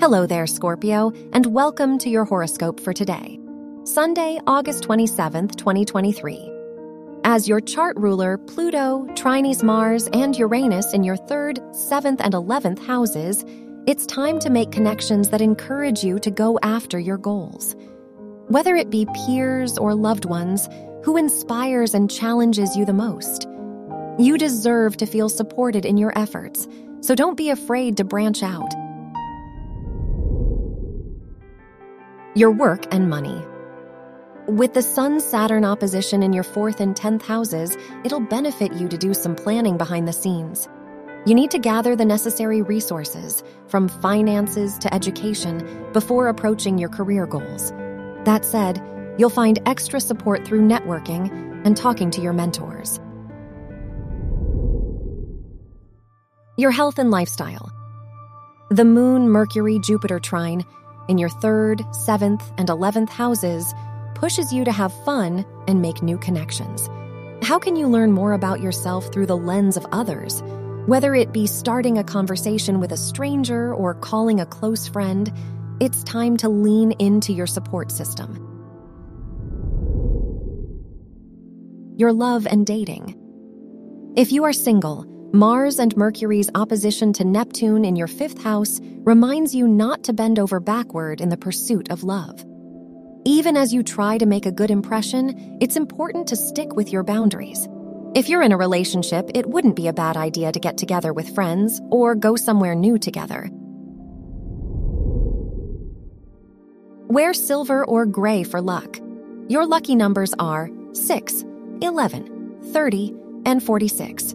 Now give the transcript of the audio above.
Hello there, Scorpio, and welcome to your horoscope for today, Sunday, August 27th, 2023. As your chart ruler, Pluto, trines Mars, and Uranus in your third, seventh, and 11th houses, it's time to make connections that encourage you to go after your goals. Whether it be peers or loved ones, who inspires and challenges you the most? You deserve to feel supported in your efforts, so don't be afraid to branch out. Your work and money. With the Sun Saturn opposition in your fourth and 10th houses, it'll benefit you to do some planning behind the scenes. You need to gather the necessary resources, from finances to education, before approaching your career goals. That said, you'll find extra support through networking and talking to your mentors. Your health and lifestyle. The Moon Mercury Jupiter trine in your third, seventh, and 11th houses pushes you to have fun and make new connections. How can you learn more about yourself through the lens of others? Whether it be starting a conversation with a stranger or calling a close friend, it's time to lean into your support system. Your love and dating. If you are single, Mars and Mercury's opposition to Neptune in your fifth house reminds you not to bend over backward in the pursuit of love. Even as you try to make a good impression, it's important to stick with your boundaries. If you're in a relationship, it wouldn't be a bad idea to get together with friends or go somewhere new together. Wear silver or gray for luck. Your lucky numbers are 6, 11, 30, and 46.